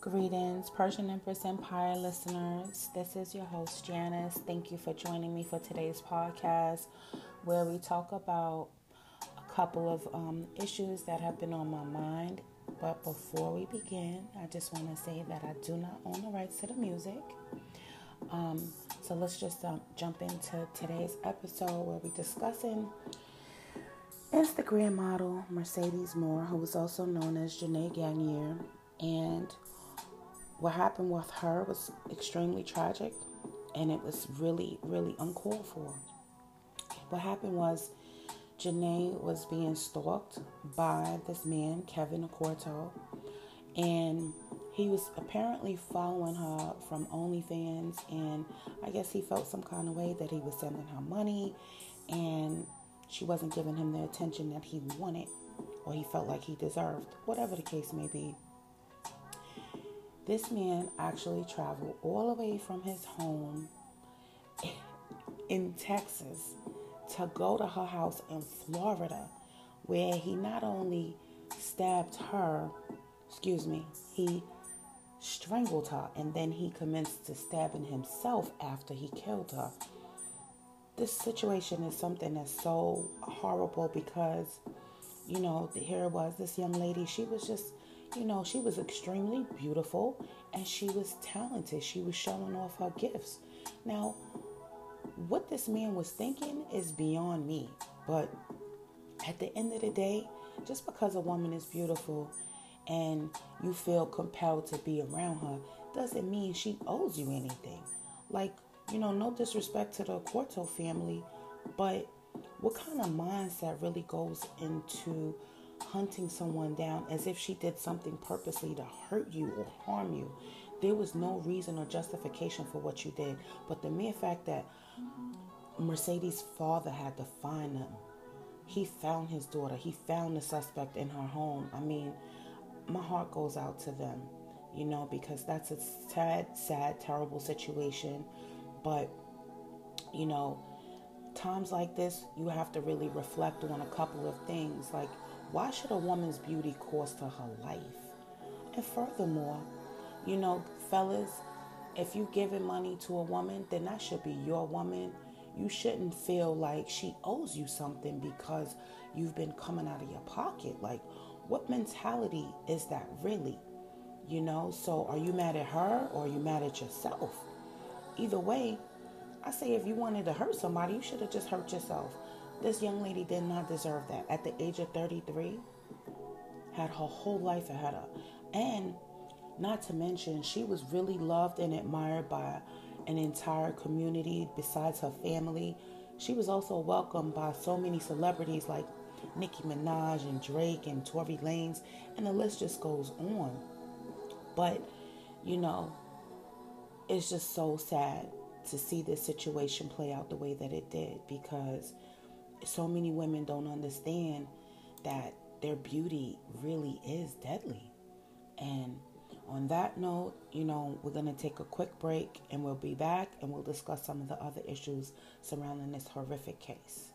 Greetings, Persian Empress Empire listeners. This is your host, Janice. Thank you for joining me for today's podcast where we talk about a couple of um, issues that have been on my mind. But before we begin, I just want to say that I do not own the rights to the music. Um, so let's just um, jump into today's episode where we're discussing Instagram model Mercedes Morr, who was also known as Janae Gagnier, and what happened with her was extremely tragic and it was really, really uncalled for. What happened was Janae was being stalked by this man, Kevin Accorto, and he was apparently following her from OnlyFans, and I guess he felt some kind of way that he was sending her money, and she wasn't giving him the attention that he wanted or he felt like he deserved, whatever the case may be. This man actually traveled all the way from his home in Texas to go to her house in Florida, where he not only stabbed her, excuse me, he strangled her and then he commenced to stabbing himself after he killed her. This situation is something that's so horrible because, you know, here it was, this young lady, she was just you know, she was extremely beautiful and she was talented. She was showing off her gifts. Now, what this man was thinking is beyond me. But at the end of the day, just because a woman is beautiful and you feel compelled to be around her doesn't mean she owes you anything. Like, you know, no disrespect to the Corto family, but what kind of mindset really goes into hunting someone down as if she did something purposely to hurt you or harm you. There was no reason or justification for what you did, but the mere fact that Mercedes' father had to find them. He found his daughter. He found the suspect in her home. I mean, my heart goes out to them, you know, because that's a sad, sad, terrible situation. But, you know, times like this, you have to really reflect on a couple of things. Like, why should a woman's beauty cost her her life? And furthermore, you know, fellas, if you giving money to a woman, then that should be your woman. You shouldn't feel like she owes you something because you've been coming out of your pocket. Like, what mentality is that really? You know, so are you mad at her or are you mad at yourself? Either way, I say if you wanted to hurt somebody, you should have just hurt yourself. This young lady did not deserve that. At the age of 33, had her whole life ahead of her. And not to mention, she was really loved and admired by an entire community besides her family. She was also welcomed by so many celebrities like Nicki Minaj and Drake and Tory Lanez, and the list just goes on. But, you know, it's just so sad to see this situation play out the way that it did because so many women don't understand that their beauty really is deadly. And on that note, you know, we're going to take a quick break and we'll be back and we'll discuss some of the other issues surrounding this horrific case.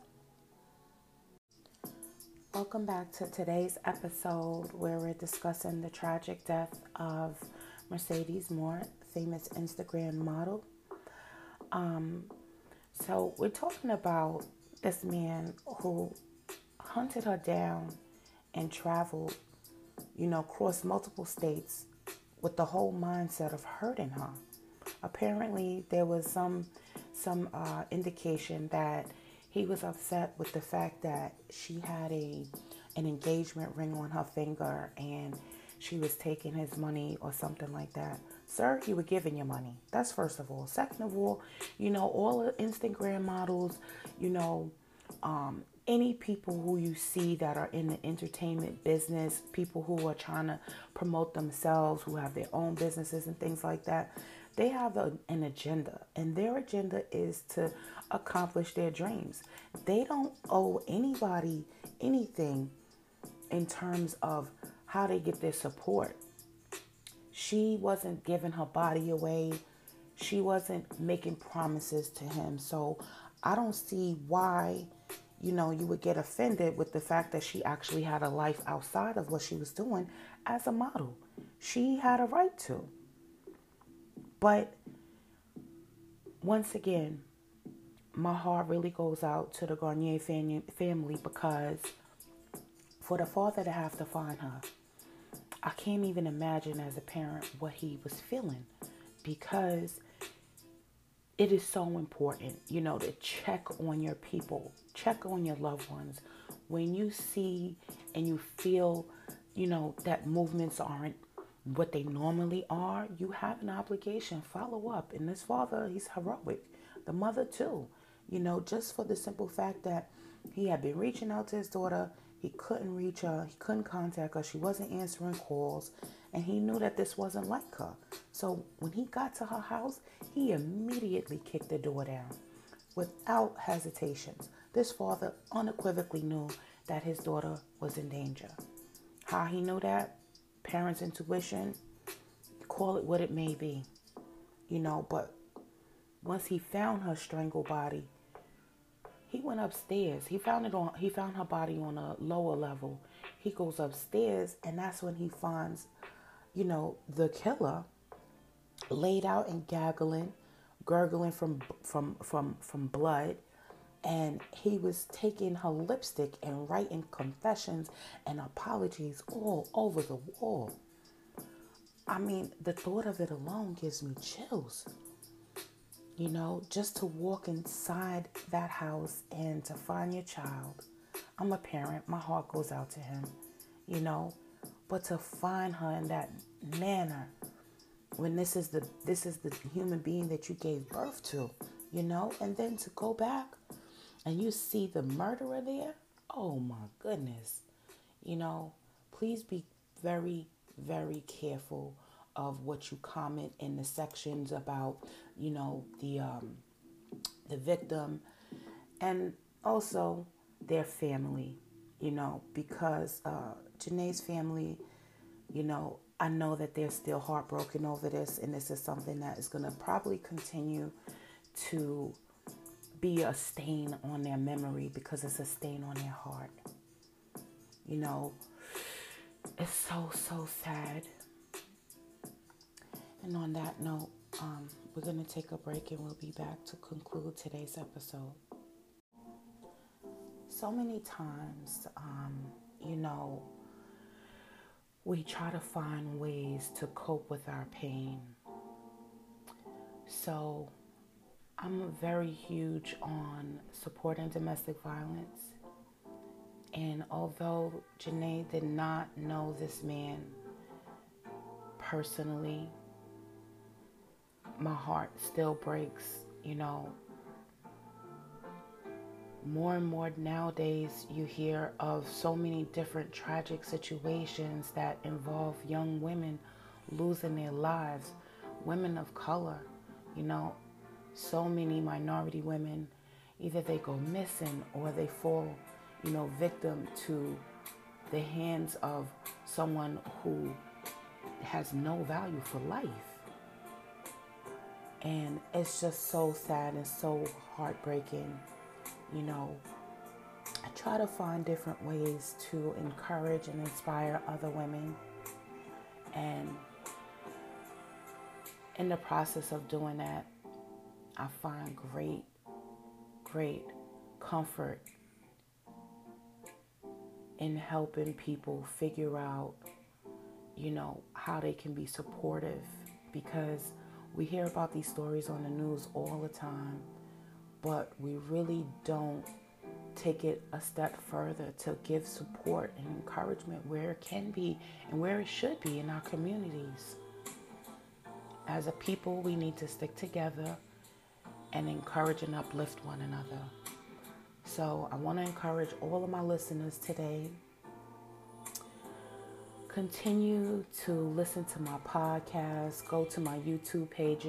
Welcome back to today's episode where we're discussing the tragic death of Mercedes Morr, famous Instagram model. Um, so, we're talking about this man who hunted her down and traveled, you know, across multiple states with the whole mindset of hurting her. Apparently, there was some some uh, indication that he was upset with the fact that she had a an engagement ring on her finger and she was taking his money or something like that. Sir, you were giving your money. That's first of all. Second of all, you know, all the Instagram models, you know, um, any people who you see that are in the entertainment business, people who are trying to promote themselves, who have their own businesses and things like that, they have a, an agenda, and their agenda is to accomplish their dreams. They don't owe anybody anything in terms of how they get their support. She wasn't giving her body away. She wasn't making promises to him. So I don't see why you know, you would get offended with the fact that she actually had a life outside of what she was doing as a model. She had a right to. But once again, my heart really goes out to the Gagnier family because for the father to have to find her, I can't even imagine as a parent what he was feeling because it is so important, you know, to check on your people, check on your loved ones. When you see and you feel, you know, that movements aren't what they normally are, you have an obligation. Follow up. And this father, he's heroic. The mother, too. You know, just for the simple fact that he had been reaching out to his daughter. He couldn't reach her. He couldn't contact her. She wasn't answering calls. And he knew that this wasn't like her. So when he got to her house, he immediately kicked the door down without hesitations. This father unequivocally knew that his daughter was in danger. How he knew that? Parents' intuition, call it what it may be, you know, but once he found her strangled body, he went upstairs. He found it on he found her body on a lower level. He goes upstairs and that's when he finds, you know, the killer laid out and gaggling, gurgling from from from from blood. And he was taking her lipstick and writing confessions and apologies all over the wall. I mean, the thought of it alone gives me chills. You know, just to walk inside that house and to find your child. I'm a parent, my heart goes out to him, you know, but to find her in that manner when this is the this is the human being that you gave birth to, you know, and then to go back and you see the murderer there, oh my goodness. You know, please be very very careful of what you comment in the sections about, you know, the um, the victim and also their family, you know, because uh, Janae's family, you know, I know that they're still heartbroken over this, and this is something that is going to probably continue to be a stain on their memory because it's a stain on their heart. You know, it's so, so sad and on that note, um, we're going to take a break and we'll be back to conclude today's episode. So many times, um, you know, we try to find ways to cope with our pain. So, I'm very huge on supporting domestic violence. And although Janae did not know this man personally, my heart still breaks, you know. More and more nowadays, you hear of so many different tragic situations that involve young women losing their lives, women of color, you know, so many minority women, either they go missing or they fall, you know, victim to the hands of someone who has no value for life. And it's just so sad and so heartbreaking. You know, I try to find different ways to encourage and inspire other women. And in the process of doing that, I find great, great comfort in helping people figure out, you know, how they can be supportive because we hear about these stories on the news all the time, but we really don't take it a step further to give support and encouragement where it can be and where it should be in our communities. As a people, we need to stick together and encourage and uplift one another. So, I want to encourage all of my listeners today continue to listen to my podcast. Go to my YouTube page,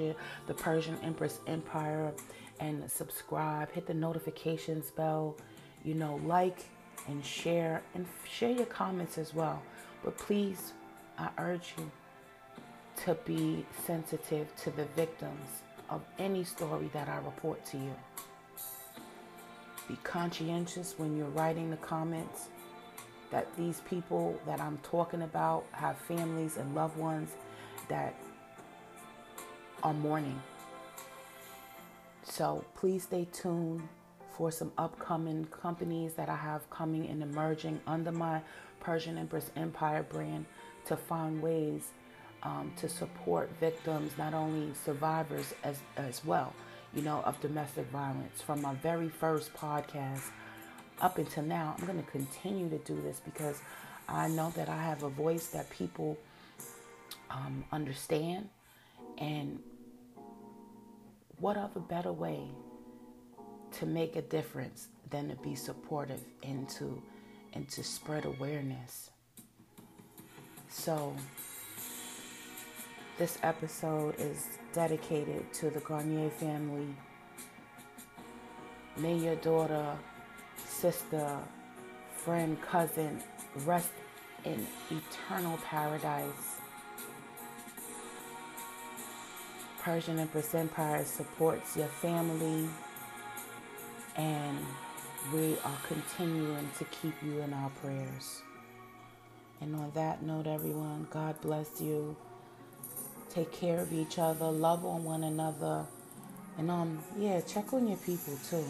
The Persian Empress Empire, and subscribe. Hit the notifications bell. You know, like and share, and share your comments as well. But please, I urge you to be sensitive to the victims of any story that I report to you. be conscientious when you're writing the comments that these people that I'm talking about have families and loved ones that are mourning. So please stay tuned for some upcoming companies that I have coming and emerging under my Persian Empress Empire brand to find ways um, to support victims, not only survivors as, as well, you know, of domestic violence. From my very first podcast up until now, I'm going to continue to do this because I know that I have a voice that people um, understand. And what other better way to make a difference than to be supportive and to and to spread awareness. So this episode is dedicated to the Gagnier family. May your daughter, sister, friend, cousin rest in eternal paradise. Persian Empress Empire supports your family, and we are continuing to keep you in our prayers. And on that note, everyone, God bless you. Take care of each other, love on one another, and um, yeah, check on your people too.